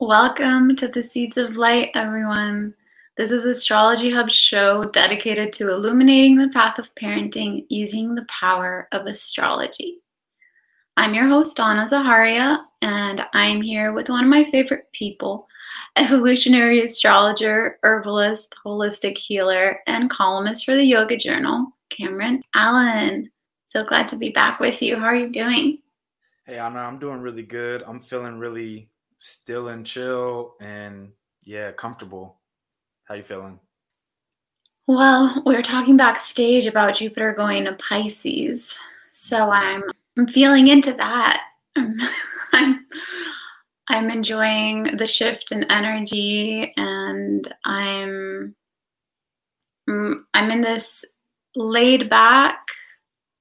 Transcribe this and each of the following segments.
Welcome to the Seeds of Light, everyone. This is Astrology Hub show dedicated to illuminating the path of parenting using the power of astrology. I'm your host, Ana Zaharia, and I'm here with one of my favorite people, evolutionary astrologer, herbalist, holistic healer, and columnist for the Yoga Journal, Cameron Allen. So glad to be back with you. How are you doing? Hey, Ana, I'm doing really good. I'm feeling really still and chill and yeah, comfortable. How you feeling? Well, we were talking backstage about Jupiter going to Pisces. So I'm I'm feeling into that. I'm I'm enjoying the shift in energy and I'm I'm in this laid back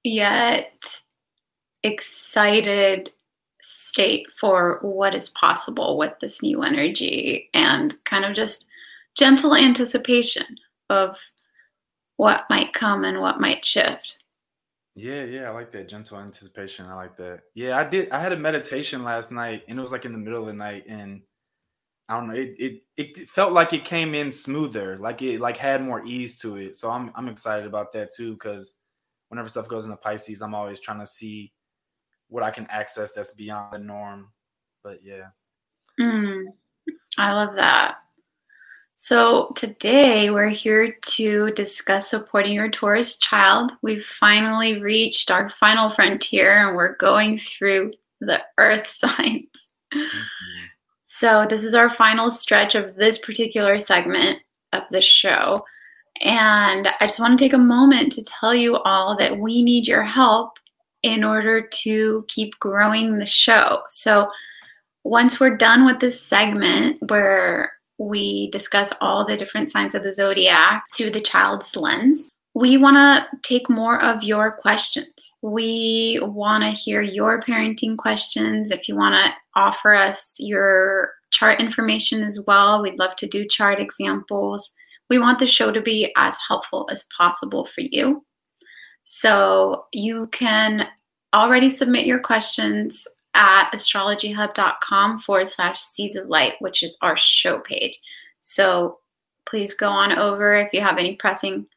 yet excited state for what is possible with this new energy and kind of just gentle anticipation of what might come and what might shift. Yeah, yeah, I like that gentle anticipation. I like that. Yeah, I did. I had a meditation last night, and it was like in the middle of the night, and I don't know. It it it felt like it came in smoother, like it like had more ease to it. So I'm I'm excited about that too, because whenever stuff goes into Pisces, I'm always trying to see what I can access that's beyond the norm. But yeah. Mm, I love that. So today we're here to discuss supporting your Taurus child. We've finally reached our final frontier and we're going through the earth signs. So this is our final stretch of this particular segment of the show. And I just want to take a moment to tell you all that we need your help in order to keep growing the show. So once we're done with this segment where we discuss all the different signs of the zodiac through the child's lens, we want to take more of your questions. We want to hear your parenting questions. If you want to offer us your chart information as well, we'd love to do chart examples. We want the show to be as helpful as possible for you. So you can already submit your questions at astrologyhub.com forward slash seeds of light, which is our show page. So please go on over if you have any pressing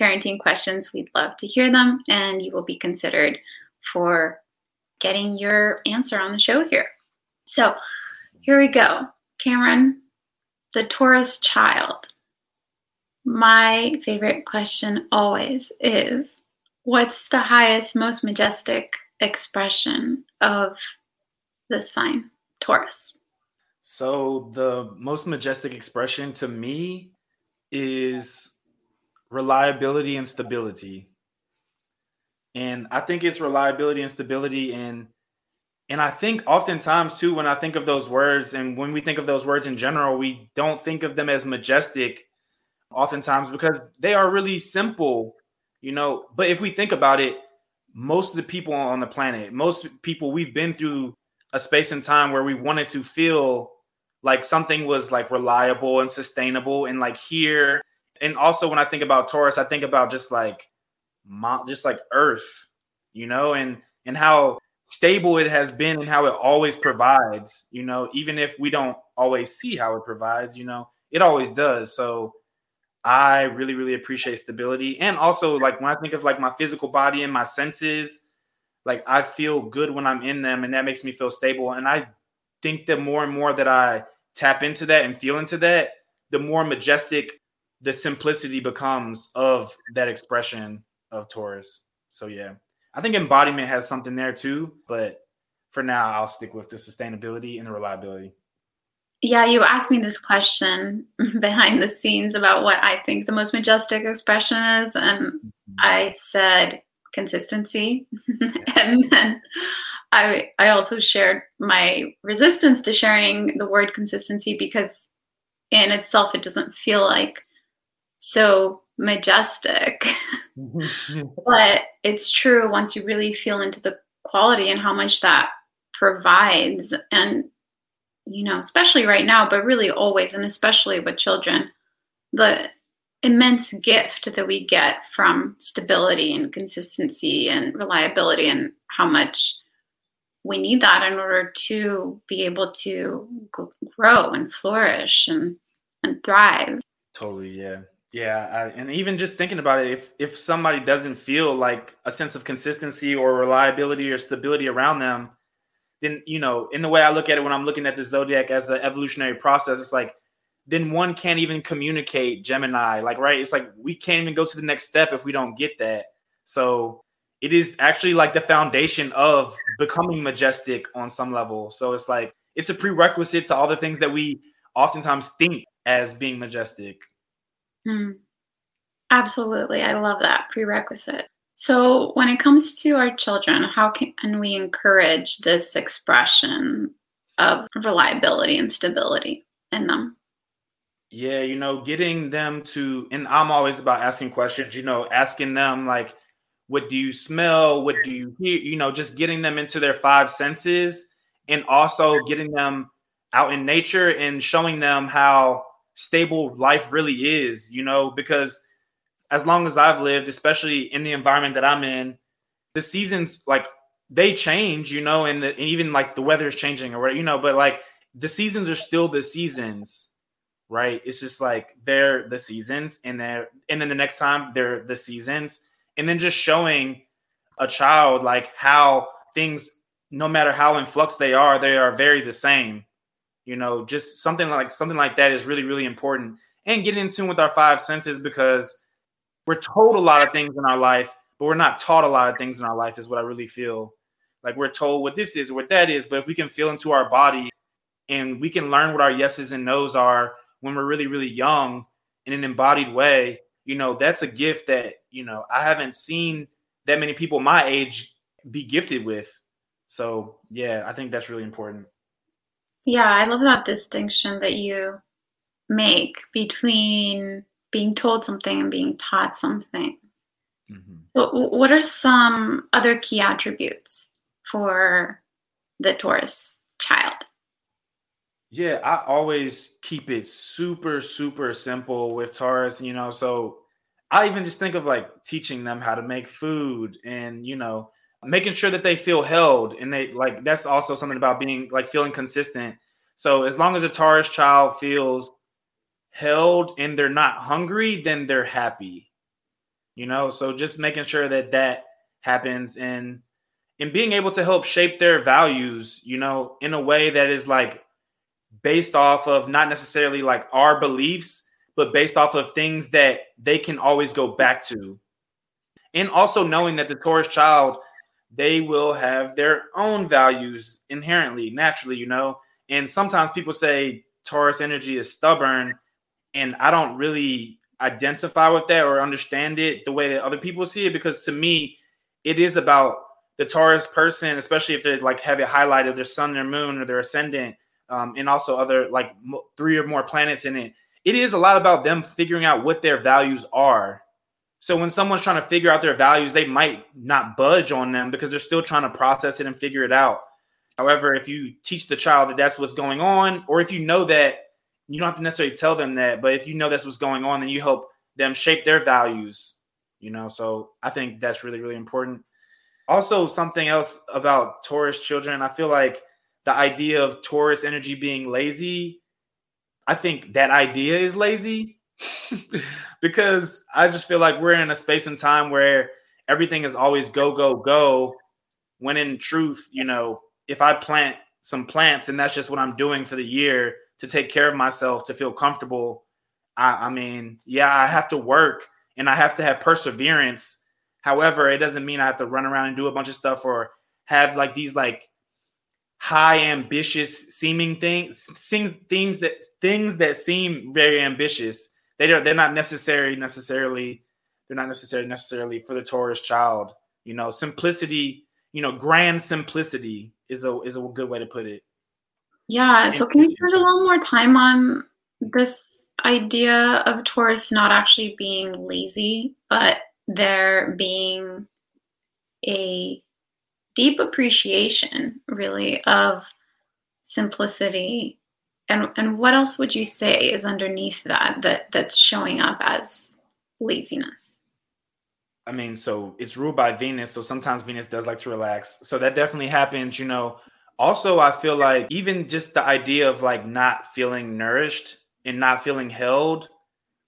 parenting questions. We'd love to hear them, and you will be considered for getting your answer on the show here. So here we go. Cameron, the Taurus child. My favorite question always is what's the highest, most majestic expression of the sign Taurus? So, the most majestic expression to me is reliability and stability. And I think it's reliability and stability and and I think oftentimes too when I think of those words and when we think of those words in general, we don't think of them as majestic oftentimes because they are really simple, you know. But if we think about it, most of the people on the planet, most people we've been through a space and time where we wanted to feel like something was like reliable and sustainable and like here and also when I think about Taurus, I think about just like just like earth, you know, and and how stable it has been and how it always provides, you know, even if we don't always see how it provides, you know, it always does. So I really, really appreciate stability. And also, like, when I think of like my physical body and my senses, like, I feel good when I'm in them, and that makes me feel stable. And I think the more and more that I tap into that and feel into that, the more majestic the simplicity becomes of that expression of Taurus. So, yeah, I think embodiment has something there too. But for now, I'll stick with the sustainability and the reliability. Yeah, you asked me this question behind the scenes about what I think the most majestic expression is. And mm-hmm. I said consistency. and then I, I also shared my resistance to sharing the word consistency because in itself it doesn't feel like so majestic. Mm-hmm. but it's true once you really feel into the quality and how much that provides. And you know, especially right now, but really always, and especially with children, the immense gift that we get from stability and consistency and reliability, and how much we need that in order to be able to grow and flourish and and thrive. Totally, yeah. Yeah, I, and even just thinking about it, if if somebody doesn't feel like a sense of consistency or reliability or stability around them, then you know, in the way I look at it when I'm looking at the zodiac as an evolutionary process, it's like then one can't even communicate Gemini. Like, right? It's like we can't even go to the next step if we don't get that. So it is actually like the foundation of becoming majestic on some level. So it's like it's a prerequisite to all the things that we oftentimes think as being majestic. Hmm. Absolutely. I love that prerequisite. So, when it comes to our children, how can we encourage this expression of reliability and stability in them? Yeah, you know, getting them to, and I'm always about asking questions, you know, asking them, like, what do you smell? What do you hear? You know, just getting them into their five senses and also getting them out in nature and showing them how stable life really is, you know, because as long as I've lived, especially in the environment that I'm in, the seasons like they change, you know, and, the, and even like the weather is changing or what, you know, but like the seasons are still the seasons, right? It's just like they're the seasons, and they're and then the next time they're the seasons, and then just showing a child like how things, no matter how in flux they are, they are very the same. You know, just something like something like that is really really important, and getting in tune with our five senses because we're told a lot of things in our life, but we're not taught a lot of things in our life, is what I really feel. Like we're told what this is, what that is, but if we can feel into our body and we can learn what our yeses and nos are when we're really, really young in an embodied way, you know, that's a gift that, you know, I haven't seen that many people my age be gifted with. So, yeah, I think that's really important. Yeah, I love that distinction that you make between being told something and being taught something. Mm-hmm. So, what are some other key attributes for the Taurus child? Yeah, I always keep it super, super simple with Taurus, you know. So I even just think of like teaching them how to make food and, you know, making sure that they feel held. And they like that's also something about being like feeling consistent. So as long as a Taurus child feels held and they're not hungry, then they're happy. You know, so just making sure that that happens and and being able to help shape their values, you know, in a way that is like based off of not necessarily like our beliefs, but based off of things that they can always go back to. And also knowing that the Taurus child, they will have their own values inherently, naturally, you know. And sometimes people say Taurus energy is stubborn, and I don't really identify with that or understand it the way that other people see it because to me it is about the Taurus person, especially if they like have it highlighted their sun, their moon, or their ascendant, um, and also other like three or more planets in it. It is a lot about them figuring out what their values are. So when someone's trying to figure out their values, they might not budge on them because they're still trying to process it and figure it out. However, if you teach the child that that's what's going on, or if you know that you don't have to necessarily tell them that, but if you know that's what's going on, then you help them shape their values. You know, so I think that's really really important. Also, something else about Taurus children, I feel like the idea of Taurus energy being lazy, I think that idea is lazy because I just feel like we're in a space and time where everything is always go go go. When in truth, you know, if I plant some plants and that's just what I'm doing for the year to take care of myself to feel comfortable I, I mean yeah i have to work and i have to have perseverance. However it doesn't mean i have to run around and do a bunch of stuff or have like these like high ambitious seeming things things themes that things that seem very ambitious. They don't they're not necessary necessarily they're not necessarily necessarily for the taurus child you know. Simplicity you know grand simplicity is a is a good way to put it yeah. So can you spend a little more time on this idea of Taurus not actually being lazy, but there being a deep appreciation, really, of simplicity. And and what else would you say is underneath that that that's showing up as laziness? I mean, so it's ruled by Venus, so sometimes Venus does like to relax. So that definitely happens, you know, Also, I feel like even just the idea of like not feeling nourished and not feeling held,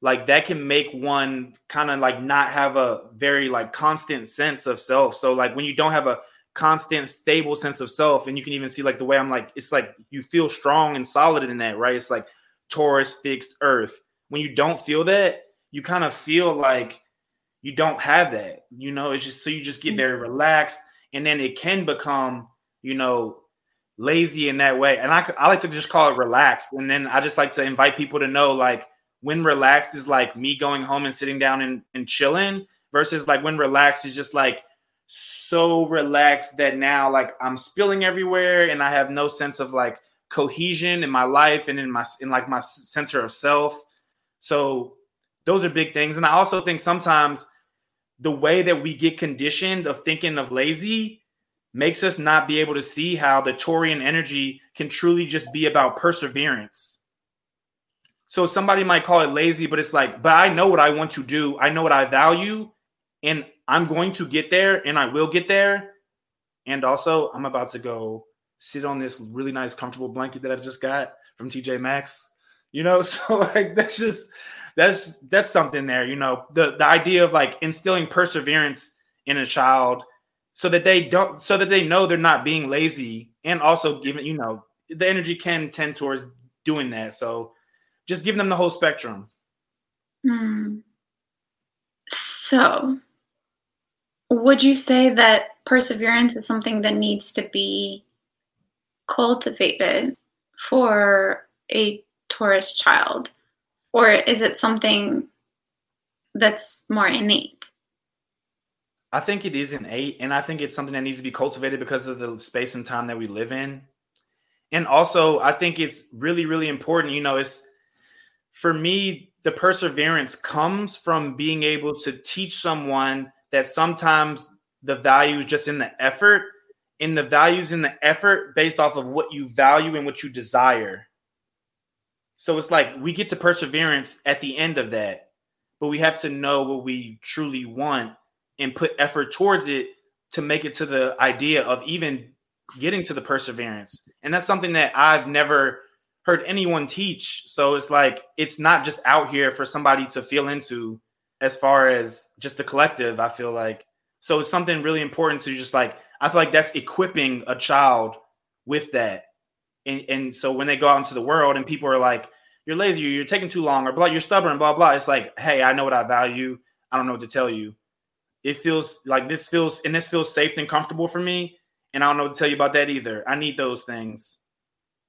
like that can make one kind of like not have a very like constant sense of self. So like when you don't have a constant stable sense of self and you can even see like the way I'm like it's like you feel strong and solid in that, right? It's like Taurus fixed earth. When you don't feel that, you kind of feel like you don't have that. You know, it's just so you just get mm. very relaxed and then it can become, you know, lazy in that way. And I, I like to just call it relaxed. And then I just like to invite people to know like when relaxed is like me going home and sitting down and, and chilling versus like when relaxed is just like so relaxed that now like I'm spilling everywhere and I have no sense of like cohesion in my life and in my in like my center of self. So those are big things. And I also think sometimes the way that we get conditioned of thinking of lazy makes us not be able to see how the Taurean energy can truly just be about perseverance. So somebody might call it lazy, but it's like, but I know what I want to do. I know what I value, and I'm going to get there, and I will get there. And also, I'm about to go sit on this really nice, comfortable blanket that I just got from TJ Maxx. You know, so like that's just that's that's something there. You know, the the idea of like instilling perseverance in a child so that they don't so that they know they're not being lazy and also giving you know the energy can tend towards doing that. So just giving them the whole spectrum. Hmm. so would you say that perseverance is something that needs to be cultivated for a taurus child? Or is it something that's more innate I think it is an eight, and I think it's something that needs to be cultivated because of the space and time that we live in. And also, I think it's really, really important. You know, it's for me, the perseverance comes from being able to teach someone that sometimes the value is just in the effort, in the values in the effort based off of what you value and what you desire. So it's like we get to perseverance at the end of that, but we have to know what we truly want and put effort towards it to make it to the idea of even getting to the perseverance. And that's something that I've never heard anyone teach. So it's like it's not just out here for somebody to feel into as far as just the collective, I feel like. So it's something really important to just like I feel like that's equipping a child with that. And and so when they go out into the world and people are like, you're lazy, you're taking too long, or blah, you're stubborn, blah, blah. It's like, hey, I know what I value. I don't know what to tell you it feels like this feels and this feels safe and comfortable for me. And I don't know what to tell you about that either. I need those things,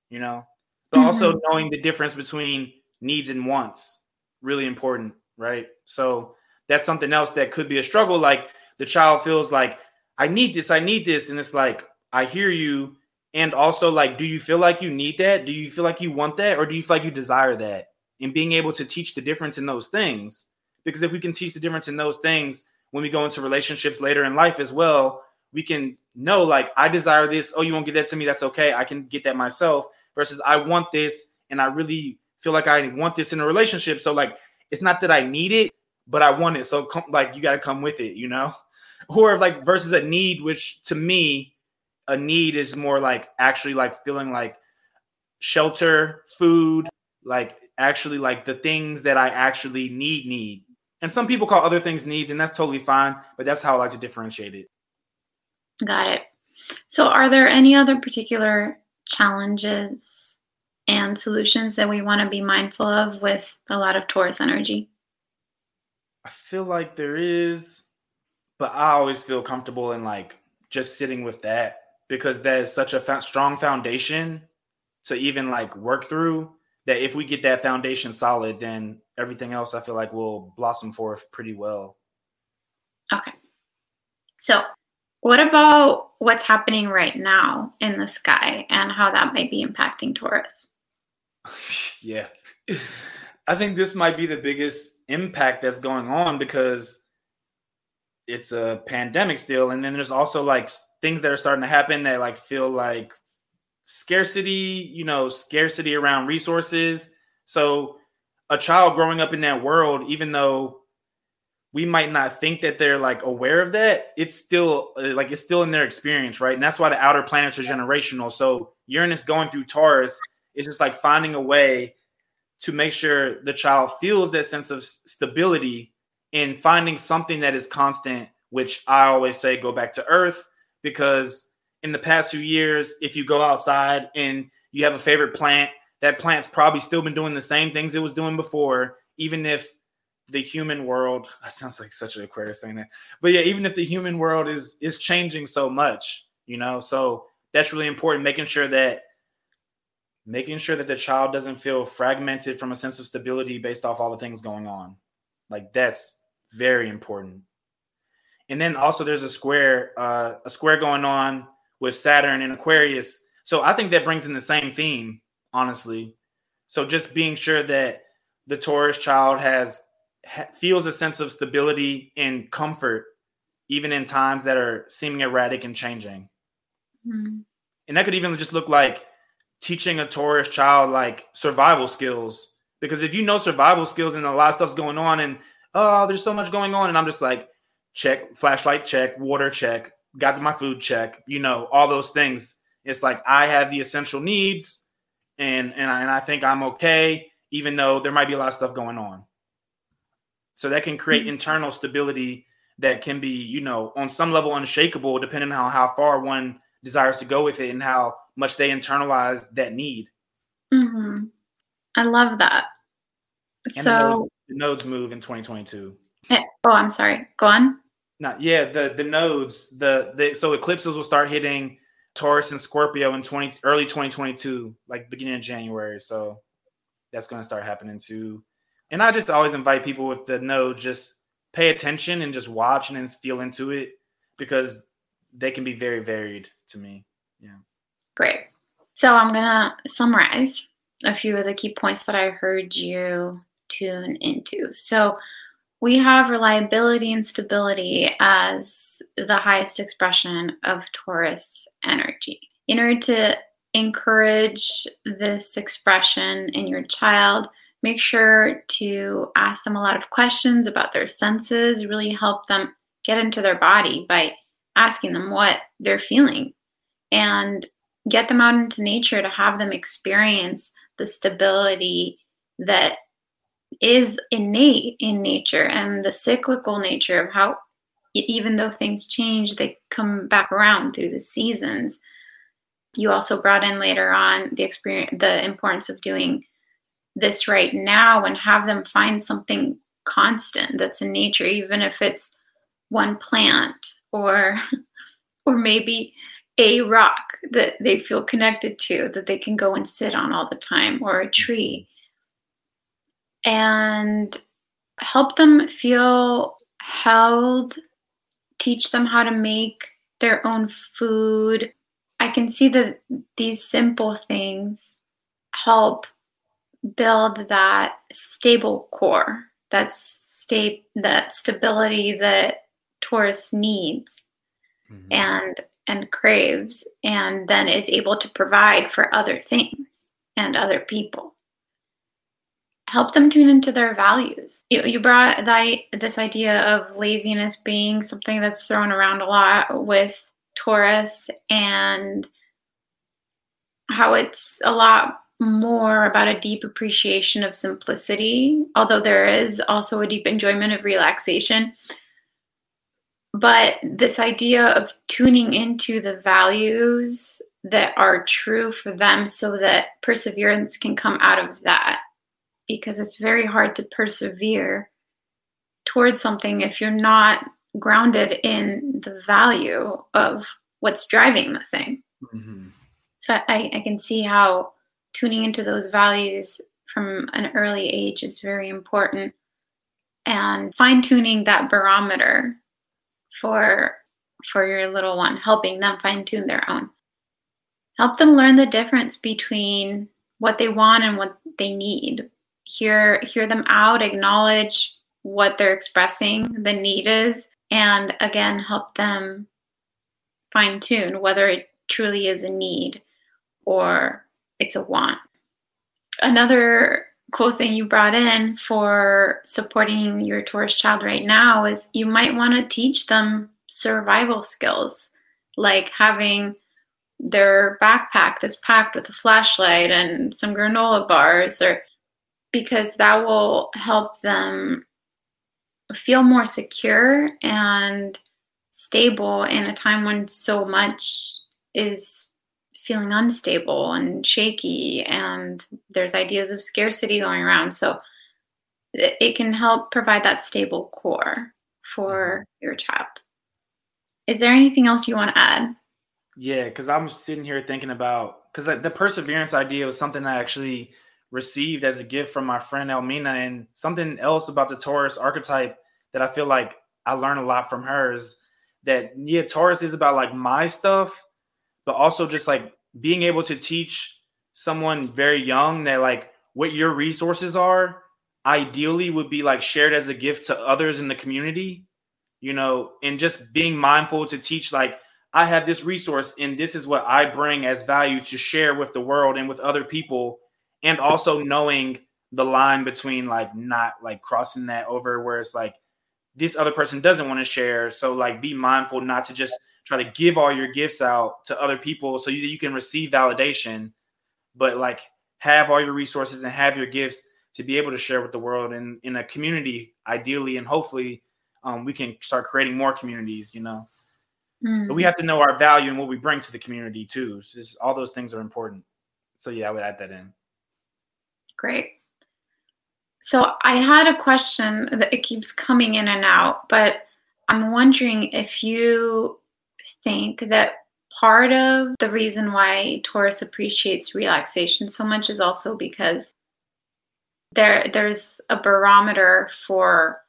you know. But mm-hmm. also knowing the difference between needs and wants, really important, right? So that's something else that could be a struggle. Like the child feels like, I need this, I need this. And it's like, I hear you. And also, like, do you feel like you need that? Do you feel like you want that? Or do you feel like you desire that? And being able to teach the difference in those things. Because if we can teach the difference in those things, when we go into relationships later in life as well, we can know like I desire this. Oh, you won't get that to me. That's okay. I can get that myself. Versus I want this and I really feel like I want this in a relationship. So like it's not that I need it, but I want it. So come, like you got to come with it, you know. Or like versus a need, which to me, a need is more like actually like feeling like shelter, food, like actually like the things that I actually need need and some people call other things needs, and that's totally fine, but that's how I like to differentiate it. Got it. So, are there any other particular challenges and solutions that we want to be mindful of with a lot of Taurus energy? I feel like there is, but I always feel comfortable in like just sitting with that because that is such a fa- strong foundation to even like work through that if we get that foundation solid, then everything else I feel like will blossom forth pretty well. Okay. So, what about what's happening right now in the sky and how that might be impacting Taurus? yeah. I think this might be the biggest impact that's going on because it's a pandemic still and then there's also like things that are starting to happen that like feel like scarcity, you know, scarcity around resources. So a child growing up in that world, even though we might not think that they're like aware of that, it's still uh, like it's still in their experience, right? And that's why the outer planets are generational. So Uranus going through Taurus is just like finding a way to make sure the child feels that sense of stability and finding something that is constant, which I always say go back to earth because in the past few years, if you go outside and you have a favorite plant, that plant's probably still been doing the same things it was doing before, even if the human world that sounds like such an Aquarius saying that. But yeah, even if the human world is is changing so much, you know, so that's really important, making sure that making sure that the child doesn't feel fragmented from a sense of stability based off all the things going on. Like that's very important. And then also there's a square, uh, a square going on with Saturn and Aquarius. So I think that brings in the same theme, honestly. So just being sure that the Taurus child has ha- feels a sense of stability and comfort, even in times that are seeming erratic and changing. Mm-hmm. And that could even just look like teaching a Taurus child like survival skills. Because if you know survival skills and a lot of stuff's going on, and oh, there's so much going on, and I'm just like, check, flashlight check, water check, got to my food check, you know, all those things. It's like I have the essential needs, and and I, and I think I'm okay, even though there might be a lot of stuff going on. So that can create mm-hmm. internal stability that can be, you know, on some level unshakable, depending on how, how far one desires to go with it and how much they internalize that need. Mm-hmm. I love that. And so the nodes, the nodes, move in 2022. Eh, oh, I'm sorry. Go on. Not yeah. The the nodes the the so eclipses will start hitting Taurus and Scorpio in 20 early 2022, like beginning of January. So that's going to start happening too. And I just always invite people with the node just pay attention and just watch and then feel into it because they can be very varied to me. Yeah. Great. So I'm going to summarize a few of the key points that I heard you tune into. So we have reliability and stability as the highest expression of Taurus energy. In order to encourage this expression in your child, make sure to ask them a lot of questions about their senses, really help them get into their body by asking them what they're feeling and get them out into nature to have them experience the stability that is innate in nature and the cyclical nature of how even though things change they come back around through the seasons. You also brought in later on the experience the importance of doing this right now and have them find something constant that's in nature even if it's one plant or or maybe a rock that they feel connected to that they can go and sit on all the time or a mm-hmm. tree and help them feel held teach them how to make their own food i can see that these simple things help build that stable core that's state that stability that taurus needs mm-hmm. and and craves and then is able to provide for other things and other people help them tune into their values you, you brought that, this idea of laziness being something that's thrown around a lot with taurus and how it's a lot more about a deep appreciation of simplicity, although there is also a deep enjoyment of relaxation. But this idea of tuning into the values that are true for them so that perseverance can come out of that. Because it's very hard to persevere towards something if you're not grounded in the value of what's driving the thing. Mm-hmm. So I, I can see how tuning into those values from an early age is very important and fine tuning that barometer for for your little one helping them fine tune their own help them learn the difference between what they want and what they need hear hear them out acknowledge what they're expressing the need is and again help them fine tune whether it truly is a need or it's a want. Another cool thing you brought in for supporting your Taurus child right now is you might want to teach them survival skills, like having their backpack that's packed with a flashlight and some granola bars or because that will help them feel more secure and stable in a time when so much is feeling unstable and shaky and there's ideas of scarcity going around. So it can help provide that stable core for mm-hmm. your child. Is there anything else you want to add? Yeah because i'm sitting here thinking about because the perseverance idea was something i actually received as a gift from my friend elmina and something else about the taurus archetype that i feel like i learned a lot from her is that yeah taurus is about like my stuff but also just like being able to teach someone very young that like what your resources are ideally would be like shared as a gift to others in the community you know and just being mindful to teach like i have this resource and this is what i bring as value to share with the world and with other people and also knowing the line between like not like crossing that over where it's like this other person doesn't want to share so like be mindful not to just try to give all your gifts out to other people so you, you can receive validation, but like have all your resources and have your gifts to be able to share with the world and in a community, ideally, and hopefully um, we can start creating more communities, you know. Mm. But we have to know our value and what we bring to the community too. So just, all those things are important. So yeah, I would add that in. Great. So I had a question that it keeps coming in and out, but I'm wondering if you think that part of the reason why Taurus appreciates relaxation so much is also because there there's a barometer for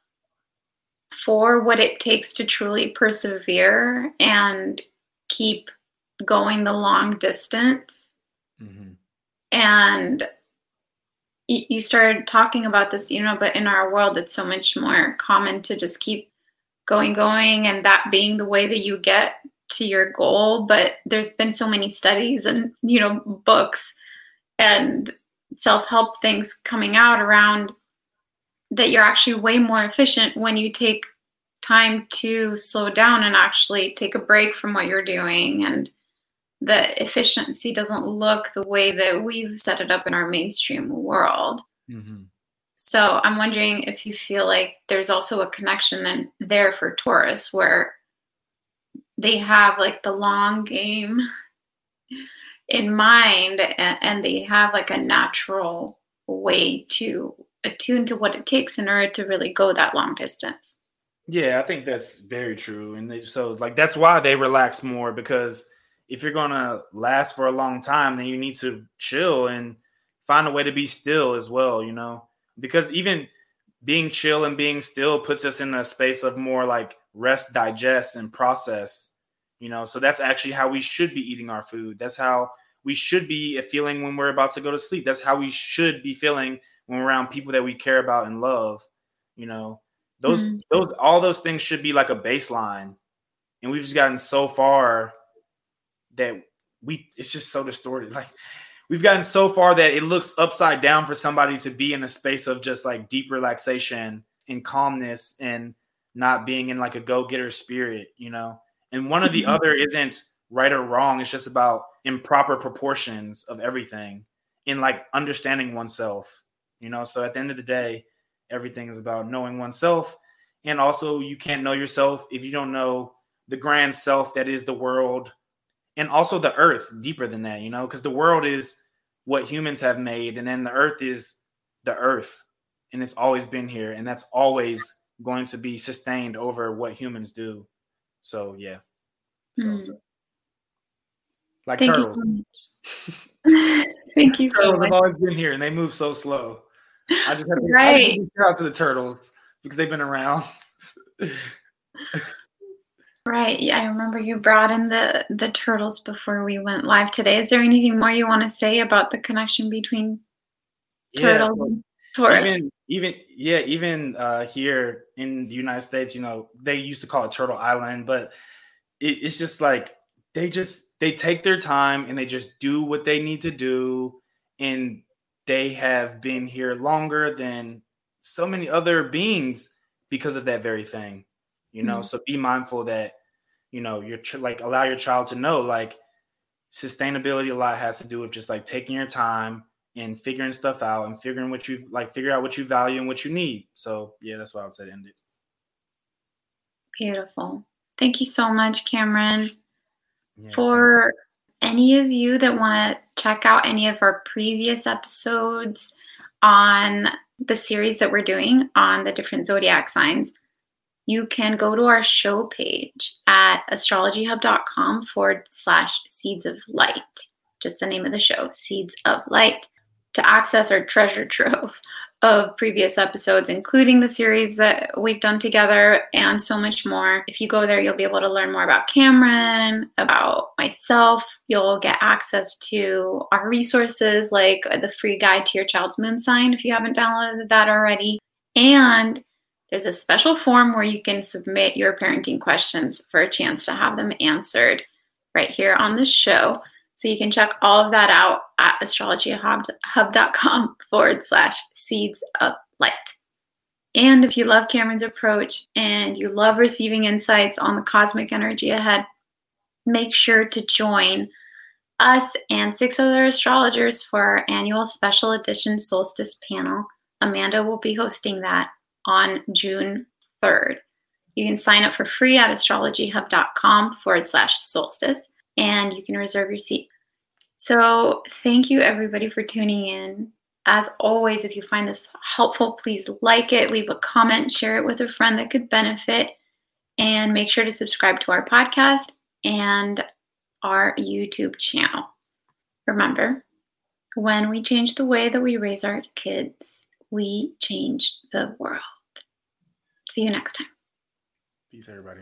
for what it takes to truly persevere and keep going the long distance. Mm-hmm. And you started talking about this, you know, but in our world, it's so much more common to just keep going, going, and that being the way that you get to your goal. But there's been so many studies and you know books and self-help things coming out around that you're actually way more efficient when you take time to slow down and actually take a break from what you're doing and the efficiency doesn't look the way that we've set it up in our mainstream world mm-hmm. so i'm wondering if you feel like there's also a connection then there for taurus where they have like the long game in mind and, and they have like a natural way to attune to what it takes in order to really go that long distance. Yeah, I think that's very true. And they, so, like, that's why they relax more because if you're to last for a long time, then you need to chill and find a way to be still as well, you know? Because even being chill and being still puts us in a space of more like rest, digest, and process you know? So that's actually how we should be eating our food. That's how we should be feeling when we're about to go to sleep. That's how we should be feeling when we're around people that we care about and love you know? Those mm-hmm. those all those things should be like a baseline. And we've just gotten so far that we it's just so distorted like we've gotten so far that it looks upside down for somebody to be in a space of just like deep relaxation and calmness and not being in like a go-getter spirit you know and one or the mm-hmm. other isn't right or wrong. It's just about improper proportions of everything in like understanding oneself, you know. So at the end of the day, everything is about knowing oneself. And also, you can't know yourself if you don't know the grand self that is the world and also the earth deeper than that, you know, because the world is what humans have made, and then the earth is the earth, and it's always been here, and that's always going to be sustained over what humans do. So yeah. So, mm. like Thank turtles. You so Thank you so much. have always been here and they move so slow. I just have to, right. shout out to the turtles because they've been around. right. Yeah, I remember you brought in the the turtles before we went live today. Is there anything more you want to say about the connection between turtles yeah, so and Taurus? Even, even yeah, even uh, here in the United States, you know, they used to call it Turtle Island, but it, it's just like they just they take their time and they just do what they need to do and they have been here longer than so many other beings because of that very thing. You know, mm-hmm. so be mindful that you know you're like allow your child to know like sustainability a lot has to do with just like taking your time and figuring stuff out and figuring what you like figure out what you value and what you need. So yeah that's why i would say end it. Beautiful. Thank you so much cameron. Yeah, for any of you that want to check out any of our previous episodes on the series that we're doing on the different zodiac signs you can go to our show page at astrologyhub.com forward slash seeds of light. Just the name of the show, Seeds of Light, to access our treasure trove of previous episodes, including the series that we've done together and so much more. If you go there, you'll be able to learn more about Cameron, about myself. You'll get access to our resources like the free guide to your child's moon sign if you haven't downloaded that already. And there's a special form where you can submit your parenting questions for a chance to have them answered right here on the show. So you can check all of that out at astrologyhub.com forward slash seeds of light. And if you love Cameron's approach and you love receiving insights on the cosmic energy ahead, make sure to join us and six other astrologers for our annual special edition solstice panel. Amanda will be hosting that on June 3rd. You can sign up for free at astrologyhub.com forward slash solstice and you can reserve your seat. So, thank you everybody for tuning in. As always, if you find this helpful, please like it, leave a comment, share it with a friend that could benefit, and make sure to subscribe to our podcast and our YouTube channel. Remember, when we change the way that we raise our kids, we change the world. See you next time. Peace, everybody.